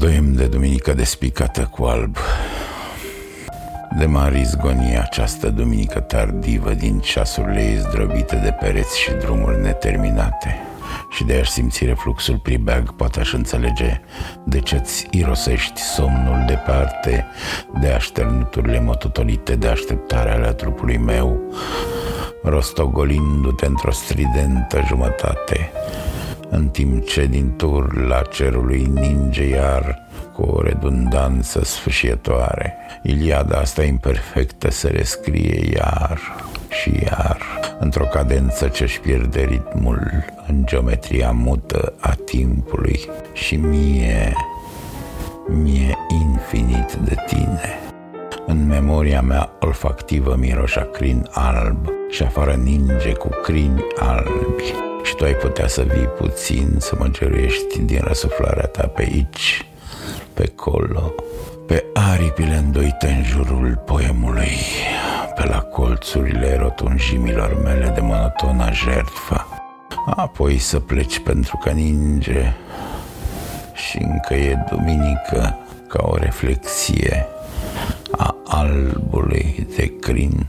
Doim de duminică despicată cu alb De mari zgoni această duminică tardivă Din ceasurile ei zdrobite de pereți și drumuri neterminate. Și de a-și simți refluxul pribeag Poate aș înțelege de ce-ți irosești somnul departe De așternuturile mototolite de așteptare ale trupului meu Rostogolindu-te într-o stridentă jumătate în timp ce din turla cerului ninge iar cu o redundanță sfâșietoare. Iliada asta imperfectă se rescrie iar și iar, într-o cadență ce-și pierde ritmul în geometria mută a timpului și mie, mie infinit de tine. În memoria mea olfactivă miroșa crin alb și afară ninge cu crini albi și tu ai putea să vii puțin, să mă geruiești din răsuflarea ta pe aici, pe colo, pe aripile îndoite în jurul poemului, pe la colțurile rotunjimilor mele de monotona jertfă, apoi să pleci pentru că ninge și încă e duminică ca o reflexie a albului de crin.